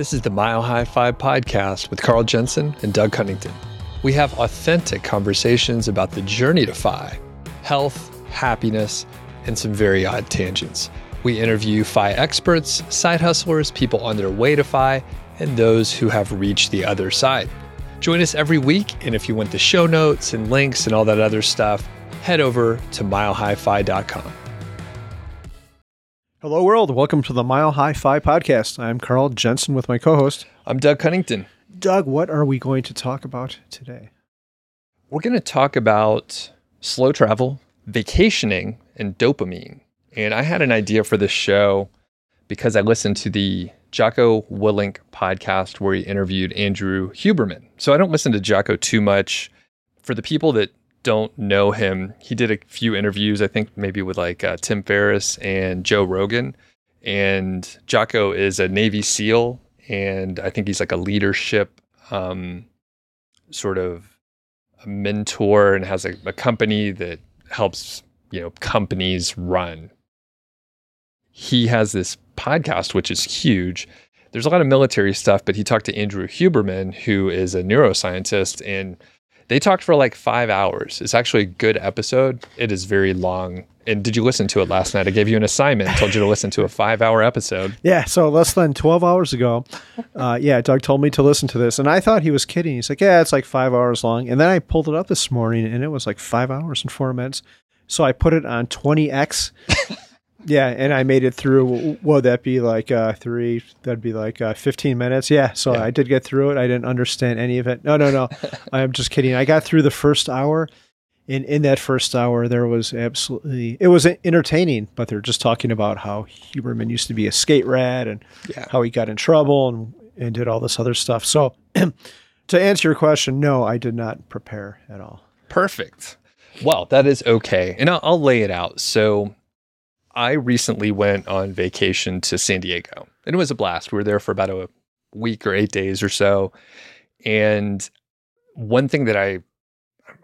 This is the Mile High Five podcast with Carl Jensen and Doug Cunnington. We have authentic conversations about the journey to FI, health, happiness, and some very odd tangents. We interview FI experts, side hustlers, people on their way to FI, and those who have reached the other side. Join us every week, and if you want the show notes and links and all that other stuff, head over to milehighfi.com. Hello, world. Welcome to the Mile High Five podcast. I'm Carl Jensen with my co host. I'm Doug Cunnington. Doug, what are we going to talk about today? We're going to talk about slow travel, vacationing, and dopamine. And I had an idea for this show because I listened to the Jocko Willink podcast where he interviewed Andrew Huberman. So I don't listen to Jocko too much. For the people that don't know him, he did a few interviews, I think maybe with like uh, Tim Ferriss and Joe Rogan. And Jocko is a Navy SEAL, and I think he's like a leadership um, sort of mentor and has a, a company that helps you know companies run. He has this podcast, which is huge. There's a lot of military stuff, but he talked to Andrew Huberman, who is a neuroscientist, and they talked for like five hours. It's actually a good episode. It is very long. And did you listen to it last night? I gave you an assignment, told you to listen to a five hour episode. Yeah. So less than 12 hours ago, uh, yeah, Doug told me to listen to this. And I thought he was kidding. He's like, yeah, it's like five hours long. And then I pulled it up this morning and it was like five hours and four minutes. So I put it on 20x Yeah, and I made it through. Would that be like uh, three? That'd be like uh, fifteen minutes. Yeah, so yeah. I did get through it. I didn't understand any of it. No, no, no. I'm just kidding. I got through the first hour. In in that first hour, there was absolutely it was entertaining, but they're just talking about how Huberman used to be a skate rat and yeah. how he got in trouble and and did all this other stuff. So, to answer your question, no, I did not prepare at all. Perfect. Well, that is okay, and I'll, I'll lay it out. So I recently went on vacation to San Diego and it was a blast. We were there for about a week or eight days or so. And one thing that I,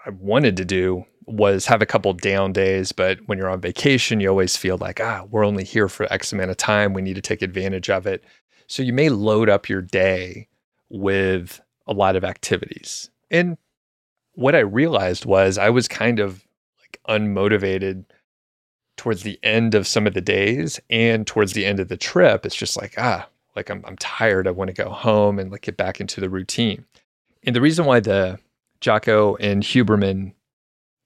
I wanted to do was have a couple down days, but when you're on vacation, you always feel like, ah, we're only here for X amount of time. We need to take advantage of it. So you may load up your day with a lot of activities. And what I realized was I was kind of like unmotivated towards the end of some of the days and towards the end of the trip, it's just like, ah, like I'm, I'm tired. I want to go home and like get back into the routine. And the reason why the Jocko and Huberman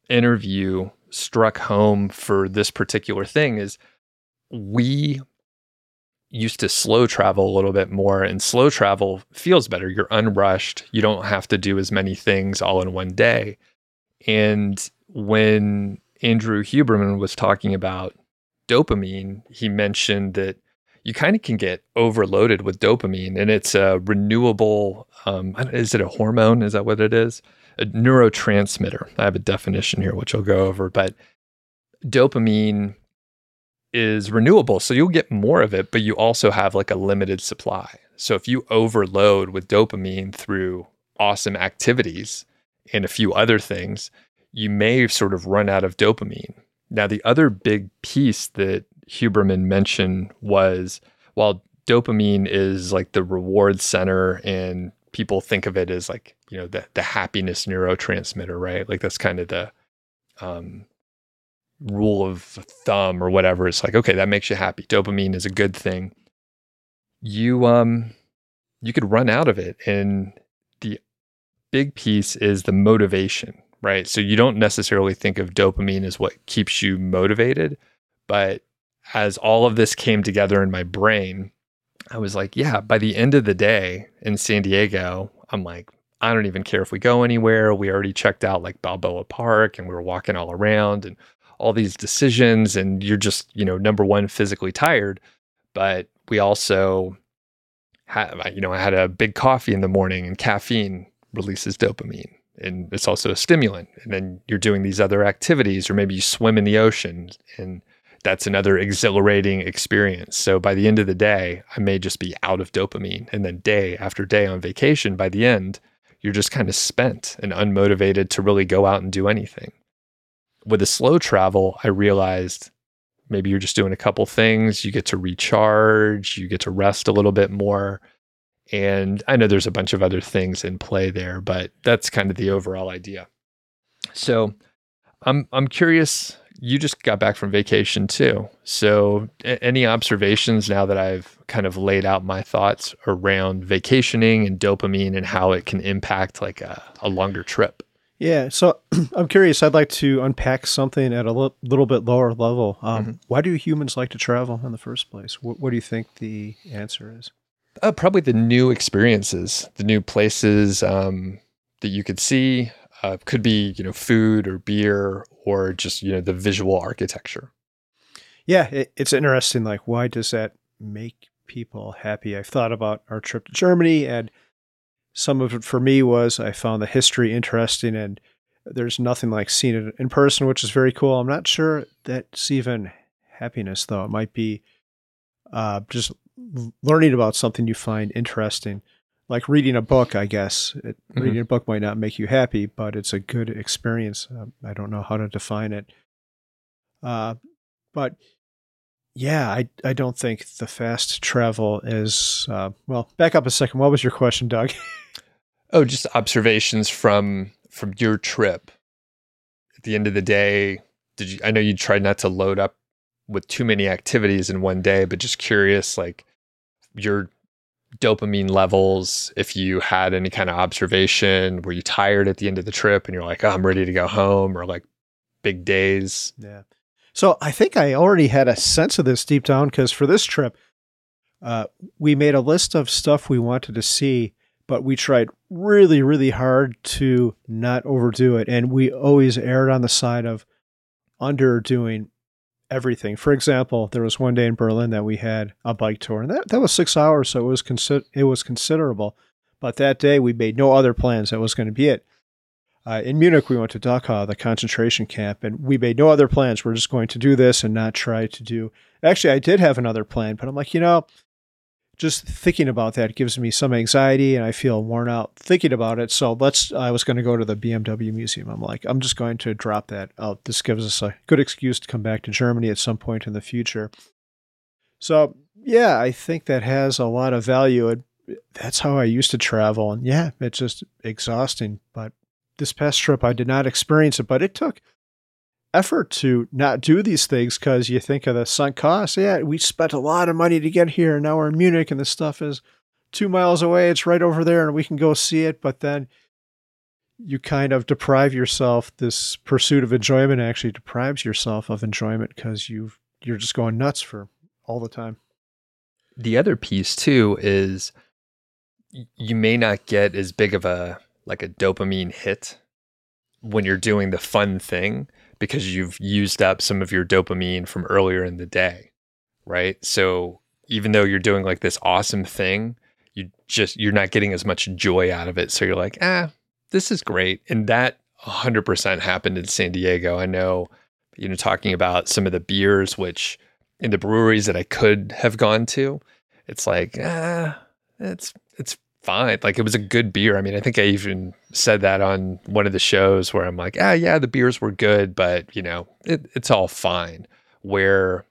interview struck home for this particular thing is we used to slow travel a little bit more and slow travel feels better. You're unrushed. You don't have to do as many things all in one day. And when Andrew Huberman was talking about dopamine, he mentioned that you kind of can get overloaded with dopamine, and it's a renewable. Um, is it a hormone? Is that what it is? A neurotransmitter. I have a definition here, which I'll go over. But dopamine is renewable, so you'll get more of it, but you also have like a limited supply. So if you overload with dopamine through awesome activities and a few other things, you may sort of run out of dopamine. Now, the other big piece that Huberman mentioned was while dopamine is like the reward center and people think of it as like, you know, the, the happiness neurotransmitter, right? Like that's kind of the um, rule of thumb or whatever. It's like, okay, that makes you happy. Dopamine is a good thing. You, um, you could run out of it. And the big piece is the motivation right? So you don't necessarily think of dopamine as what keeps you motivated, but as all of this came together in my brain, I was like, yeah, by the end of the day in San Diego, I'm like, I don't even care if we go anywhere. We already checked out like Balboa Park and we were walking all around and all these decisions and you're just, you know, number one physically tired, but we also had you know, I had a big coffee in the morning and caffeine releases dopamine and it's also a stimulant. And then you're doing these other activities, or maybe you swim in the ocean, and that's another exhilarating experience. So by the end of the day, I may just be out of dopamine. And then day after day on vacation, by the end, you're just kind of spent and unmotivated to really go out and do anything. With the slow travel, I realized maybe you're just doing a couple things, you get to recharge, you get to rest a little bit more. And I know there's a bunch of other things in play there, but that's kind of the overall idea. So I'm I'm curious. You just got back from vacation too. So a- any observations now that I've kind of laid out my thoughts around vacationing and dopamine and how it can impact like a, a longer trip? Yeah, so I'm curious. I'd like to unpack something at a little bit lower level. Um, Mhm. Why do humans like to travel in the first place? What, what do you think the answer is? Uh, probably the new experiences, the new places um, that you could see. Uh, could be you know food or beer or just you know the visual architecture. Yeah, it, it's interesting. Like, why does that make people happy? I've thought about our trip to Germany, and some of it for me was I found the history interesting, and there's nothing like seeing it in person, which is very cool. I'm not sure that's even happiness, though. It might be uh, just learning about something you find interesting, like reading a book. I guess it, Mhm. reading a book might not make you happy, but it's a good experience. Uh, I don't know how to define it. Uh, but yeah, I I don't think the fast travel is uh, well. Back up a second. What was your question, Doug? Oh, just observations from from your trip. At the end of the day, did you? I know you tried not to load up with too many activities in one day, but just curious, like your dopamine levels. If you had any kind of observation, were you tired at the end of the trip, and you're like, oh, I'm ready to go home, or like big days? Yeah. So I think I already had a sense of this deep down because for this trip, uh, we made a list of stuff we wanted to see, but we tried really, really hard to not overdo it. And we always erred on the side of underdoing everything. For example, there was one day in Berlin that we had a bike tour, and that, that was six hours, so it was consi- it was considerable. But that day we made no other plans. That was going to be it. Uh, in Munich, we went to Dachau, the concentration camp, and we made no other plans. We're just going to do this and not try to do. Actually, I did have another plan, but I'm like, you know, just thinking about that gives me some anxiety, and I feel worn out thinking about it. So let's. I was going to go to the BMW museum. I'm like, I'm just going to drop that out. This gives us a good excuse to come back to Germany at some point in the future. So yeah, I think that has a lot of value. It, that's how I used to travel, and yeah, it's just exhausting, but this past trip I did not experience it, but it took effort to not do these things because you think of the sunk cost. Yeah, we spent a lot of money to get here, and now we're in Munich, and this stuff is two miles away. It's right over there, and we can go see it. But then you kind of deprive yourself. This pursuit of enjoyment actually deprives yourself of enjoyment because you you're just going nuts for all the time. the other piece too is you may not get as big of a like a dopamine hit when you're doing the fun thing because you've used up some of your dopamine from earlier in the day right? So even though you're doing like this awesome thing you just you're not getting as much joy out of it. So you're like ah this is great. And that 100% happened in san diego. I know you know talking about some of the beers which in the breweries that I could have gone to, it's like, ah, it's it's fine. Like it was a good beer. I mean, I think I even said that on one of the shows where I'm like, ah, yeah, the beers were good, but you know, it, it's all fine. Where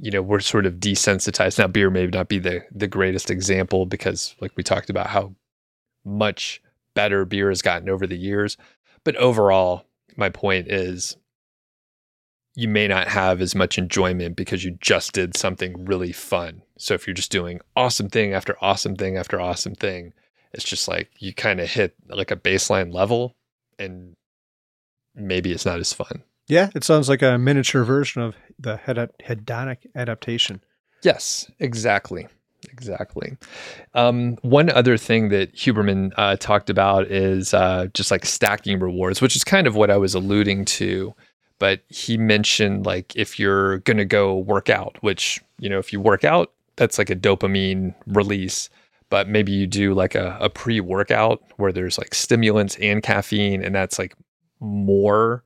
you know we're sort of desensitized now. Beer may not be the the greatest example because, like we talked about, how much better beer has gotten over the years. But overall, my point is you may not have as much enjoyment because you just did something really fun. So if you're just doing awesome thing after awesome thing after awesome thing, it's just like you kind of hit like a baseline level and maybe it's not as fun. Yeah, it sounds like a miniature version of the hedonic adaptation. Yes, exactly. Exactly. Um, one other thing that Huberman uh, talked about is uh, just like stacking rewards, which is kind of what I was alluding to. But he mentioned like if you're going to go work out, which, you know, if you work out, that's like a dopamine release. But maybe you do like a, a pre workout where there's like stimulants and caffeine, and that's like more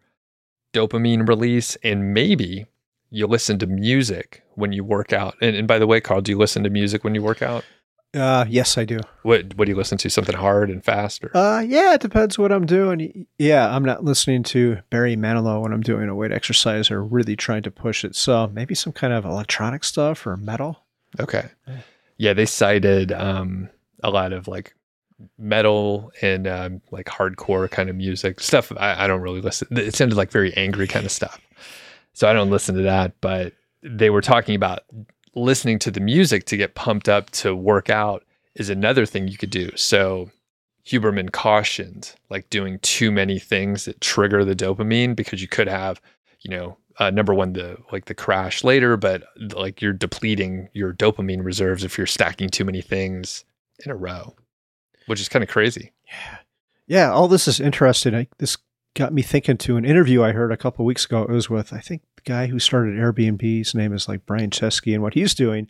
dopamine release. And maybe you listen to music when you work out. And, and by the way, Carl, do you listen to music when you work out? Uh, yes, I do. What what do you listen to? Something hard and fast? Or? Uh, yeah, it depends what I'm doing. Yeah, I'm not listening to Barry Manilow when I'm doing a weight exercise or really trying to push it. So maybe some kind of electronic stuff or metal. Okay. Yeah, they cited um, a lot of like metal and um, like hardcore kind of music stuff. I, I don't really listen. It sounded like very angry kind of stuff. So I don't listen to that. But they were talking about listening to the music to get pumped up to work out is another thing you could do. So Huberman cautioned like doing too many things that trigger the dopamine because you could have, you know, uh, number one, the like the crash later, but like you're depleting your dopamine reserves if you're stacking too many things in a row, which is kind of crazy. Yeah. Yeah. All this is interesting. I, this got me thinking to an interview I heard a couple weeks ago. It was with, I think, the guy who started Airbnb. His name is like Brian Chesky. And what he's doing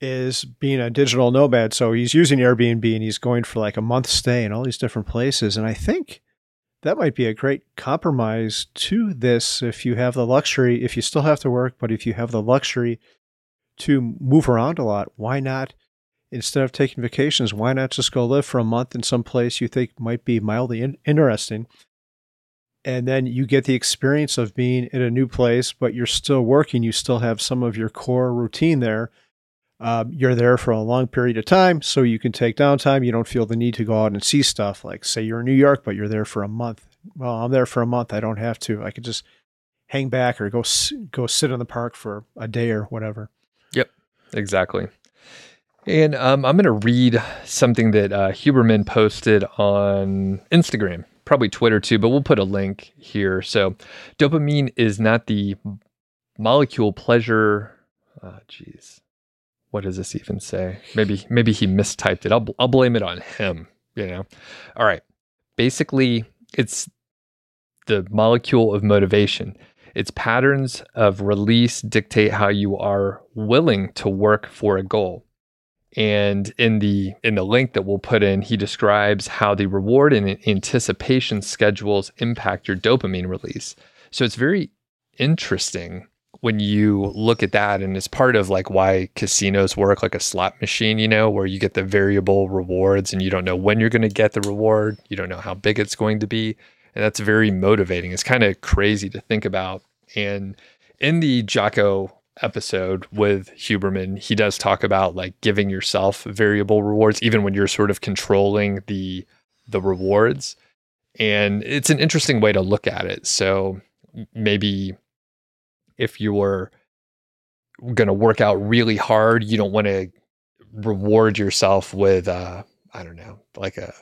is being a digital nomad. So he's using Airbnb and he's going for like a month stay in all these different places. And I think that might be a great compromise to this if you have the luxury, if you still have to work, but if you have the luxury to move around a lot, why not? Instead of taking vacations, why not just go live for a month in some place you think might be mildly in- interesting? And then you get the experience of being in a new place, but you're still working. You still have some of your core routine there um, you're there for a long period of time, so you can take downtime. You don't feel the need to go out and see stuff. Like, say you're in New York, but you're there for a month. Well, I'm there for a month. I don't have to. I could just hang back or go go sit in the park for a day or whatever. Yep, exactly. And um, I'm going to read something that uh, Huberman posted on Instagram, probably Twitter too, but we'll put a link here. So, dopamine is not the molecule pleasure. Oh, geez what does this even say? Maybe maybe he mistyped it. I'll I'll blame it on him. You know. All right. Basically, it's the molecule of motivation. Its patterns of release dictate how you are willing to work for a goal. And in the in the link that we'll put in, he describes how the reward and anticipation schedules impact your dopamine release. So it's very interesting when you look at that and it's part of like why casinos work like a slot machine you know where you get the variable rewards and you don't know when you're going to get the reward you don't know how big it's going to be and that's very motivating. It's kind of crazy to think about. And in the jocko episode with huberman he does talk about like giving yourself variable rewards even when you're sort of controlling the the rewards. And it's an interesting way to look at it. So maybe if you're going to work out really hard, you don't want to reward yourself with, uh, I don't know, like a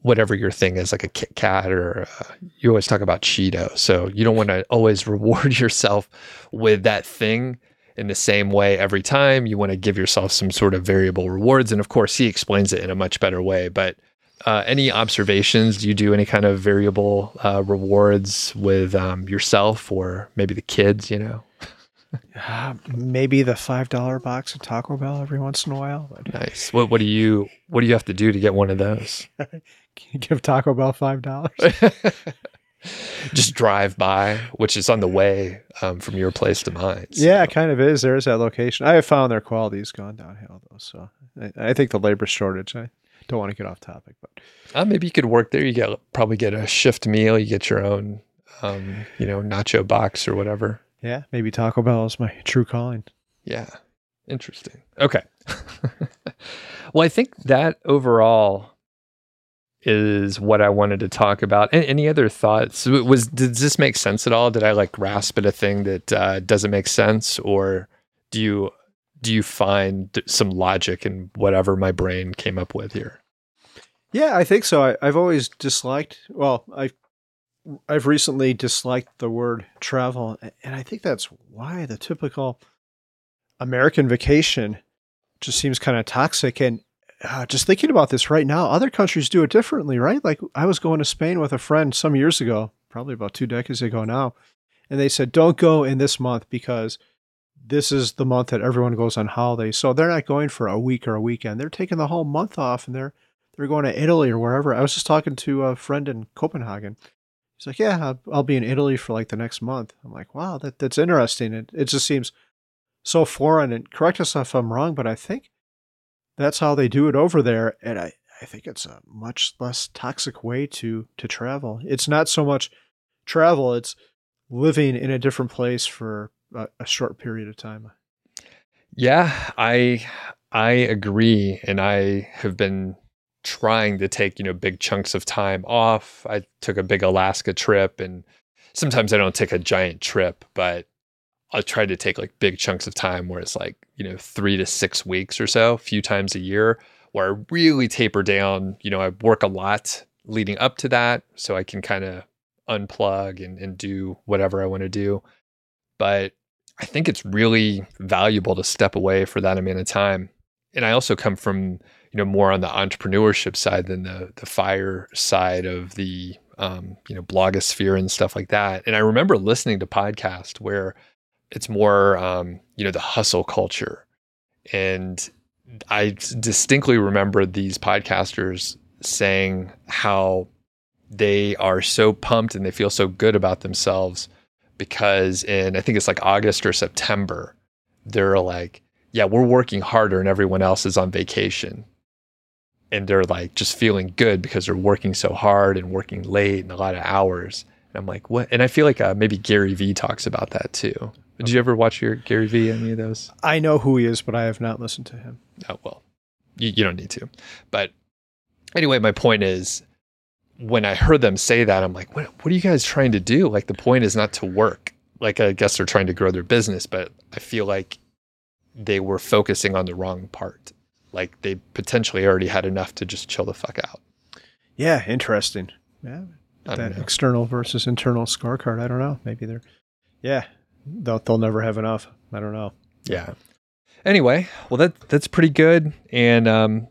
whatever your thing is, like a Kit Kat or uh, you always talk about Cheeto. So you don't want to always reward yourself with that thing in the same way every time. You want to give yourself some sort of variable rewards. And of course, he explains it in a much better way. But uh, any observations? Do you do any kind of variable uh, rewards with um, yourself or maybe the kids? You know, uh, maybe the five dollar box of Taco Bell every once in a while. But. Nice. What What do you What do you have to do to get one of those? Can you give Taco Bell five dollars? Just drive by, which is on the way um, from your place to mine. So. Yeah, it kind of is. There is that location. I have found their quality has gone downhill though, so I, I think the labor shortage. I, don't want to get off topic, but uh, maybe you could work there. You get probably get a shift meal. You get your own, um, you know, nacho box or whatever. Yeah, maybe Taco Bell is my true calling. Yeah, interesting. Okay. well, I think that overall is what I wanted to talk about. Any other thoughts? Was does this make sense at all? Did I like grasp at a thing that uh, doesn't make sense, or do you do you find some logic in whatever my brain came up with here? Yeah, I think so. I, have always disliked. Well, I I've recently disliked the word travel, and I think that's why the typical American vacation just seems kind of toxic. And uh, just thinking about this right now, other countries do it differently, right? Like I was going to Spain with a friend some years ago, probably about two decades ago now, and they said, "Don't go in this month because." This is the month that everyone goes on holiday. So they're not going for a week or a weekend. They're taking the whole month off and they're they're going to Italy or wherever. I was just talking to a friend in Copenhagen. He's like, "Yeah, I'll, be in Italy for like the next month." I'm like, "Wow, that that's interesting." It it just seems so foreign. And correct us if I'm wrong, but I think that's how they do it over there. And I I think it's a much less toxic way to to travel. It's not so much travel; it's living in a different place for a, a short period of time. Yeah, I I agree. And I have been trying to take, you know, big chunks of time off. I took a big Alaska trip and sometimes I don't take a giant trip, but I'll try to take like big chunks of time where it's like, you know, three to six weeks or so, a few times a year, where I really taper down. You know, I work a lot leading up to that so I can kind of unplug and, and do whatever I want to do. But I think it's really valuable to step away for that amount of time. And I also come from, you know, more on the entrepreneurship side than the the fire side of the um, you know, blogosphere and stuff like that. And I remember listening to podcasts where it's more um, you know the hustle culture and i distinctly remember these podcasters saying how they are so pumped and they feel so good about themselves because in i think it's like august or september they're like yeah we're working harder and everyone else is on vacation and they're like just feeling good because they're working so hard and working late and a lot of hours and i'm like what and i feel like uh, maybe gary vee talks about that too did you ever watch your Gary Vee any of those? I know who he is, but I have not listened to him. Oh well, you, you don't need to. But anyway, my point is, when I heard them say that, I'm like, what What are you guys trying to do? Like the point is not to work. Like I guess they're trying to grow their business, but I feel like they were focusing on the wrong part. Like they potentially already had enough to just chill the fuck out. Yeah, interesting. Yeah, that external versus internal scorecard. I don't know. Maybe they're, yeah, they'll they'll never have enough. I don't know. Yeah. Anyway, well that that's pretty good. And um,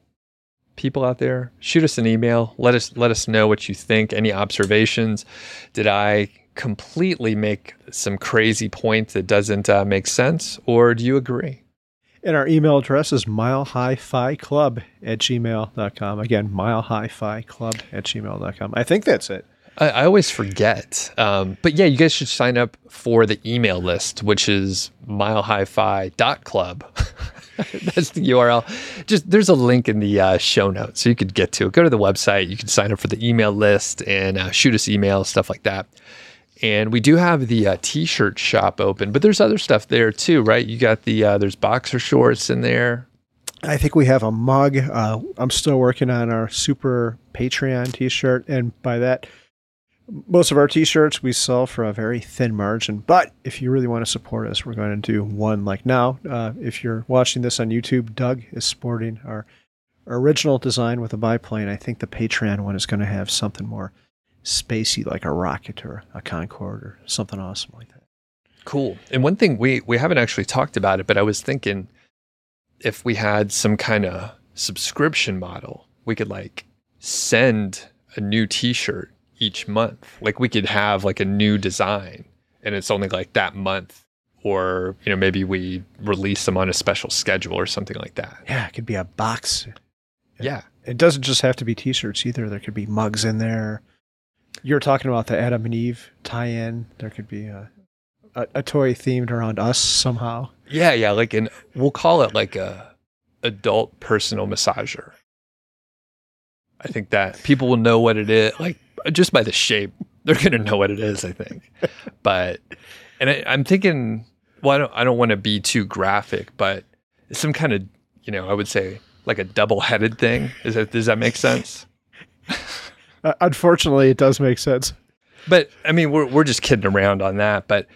people out there, shoot us an email. Let us let us know what you think. Any observations? Did I completely make some crazy point that doesn't uh, make sense, or do you agree? And our email address is milehighfi at gmail.com. Again, milehighfi at gmail.com. I think that's it. I, I always forget. Um, but yeah, you guys should sign up for the email list, which is milehighfi.club. That's the URL. Just there's a link in the uh, show notes, so you could get to it. Go to the website. You can sign up for the email list and uh, shoot us emails, stuff like that. And we do have the uh, t-shirt shop open, but there's other stuff there too, right? You got the uh, there's boxer shorts in there. I think we have a mug. Uh, I'm still working on our super Patreon t-shirt, and by that most of our t-shirts we sell for a very thin margin but if you really want to support us we're going to do one like now. Uh, if you're watching this on youtube doug is sporting our, original design with a biplane. I think the patreon one is going to have something more spacey like a rocket or a concorde or something awesome like that. Cool. And one thing we we haven't actually talked about it but i was thinking if we had some kind of subscription model we could like send a new t-shirt each month. Like we could have like a new design and it's only like that month or you know maybe we release them on a special schedule or something like that. Yeah, it could be a box. Yeah. It doesn't just have to be t-shirts either. There could be mugs in there. You're talking about the Adam and Eve tie-in. There could be a, a, a toy themed around us somehow. Yeah, yeah, like an we'll call it like a adult personal massager. I think that people will know what it is. Like just by the shape, they're gonna know what it is. I think, but and I, am thinking, well, I don't, I don't want to be too graphic, but some kind of, you know, I would say like a double-headed thing. Is that does that make sense? Uh, unfortunately, it does make sense. But I mean, we're we're just kidding around on that, but.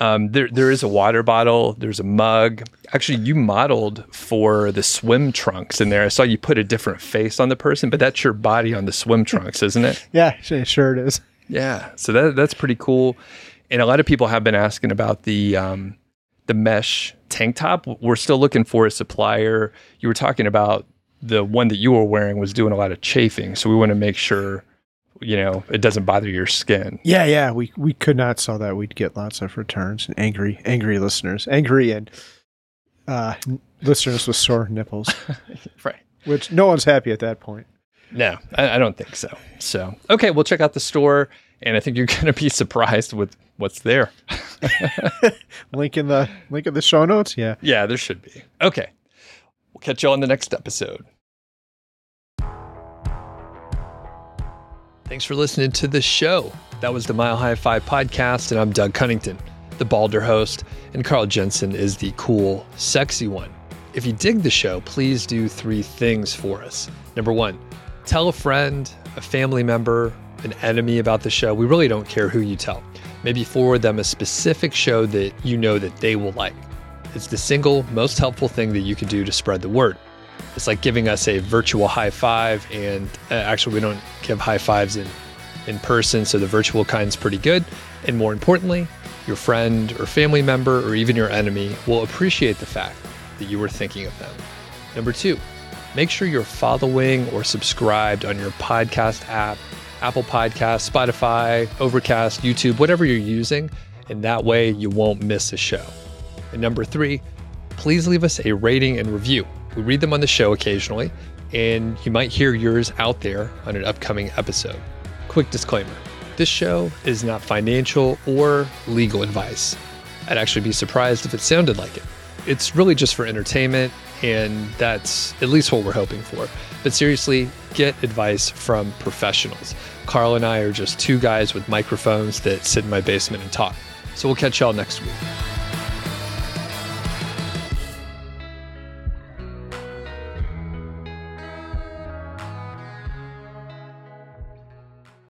Um, there, there is a water bottle. There's a mug. Actually, you modeled for the swim trunks in there. I saw you put a different face on the person, but that's your body on the swim trunks, isn't it? yeah, sure it is. Yeah, so that that's pretty cool. And a lot of people have been asking about the um, the mesh tank top. We're still looking for a supplier. You were talking about the one that you were wearing was doing a lot of chafing, so we want to make sure you know it doesn't bother your skin. Yeah, yeah, we we could not sell that. We'd get lots of returns and angry angry listeners, angry and uh, listeners with sore nipples. right. Which no one's happy at that point. No, I, I don't think so. So okay, we'll check out the store, and I think you're going to be surprised with what's there. link in the link in the show notes. Yeah. Yeah, there should be. Okay. We'll catch you on the next episode. Thanks for listening to the show. That was the Mile High Five podcast, and I'm Doug Cunnington, the Balder host, and Carl Jensen is the cool, sexy one. if you dig the show, please do three things for us. Number one, tell a friend, a family member, an enemy about the show. We really don't care who you tell. Maybe forward them a specific show that you know that they will like. It's the single most helpful thing that you can do to spread the word. It's like giving us a virtual high five, and uh, actually, we don't give high fives in, in person, so the virtual kind's pretty good. And more importantly, your friend or family member or even your enemy will appreciate the fact that you were thinking of them. Number two, make sure you're following or subscribed on your podcast app, Apple Podcast, Spotify, Overcast, YouTube, whatever you're using, and that way you won't miss a show. And number three, please leave us a rating and review. We read them on the show occasionally, and you might hear yours out there on an upcoming episode. Quick disclaimer this show is not financial or legal advice. I'd actually be surprised if it sounded like it. It's really just for entertainment, and that's at least what we're hoping for. But seriously, get advice from professionals. Carl and I are just two guys with microphones that sit in my basement and talk. So we'll catch y'all next week.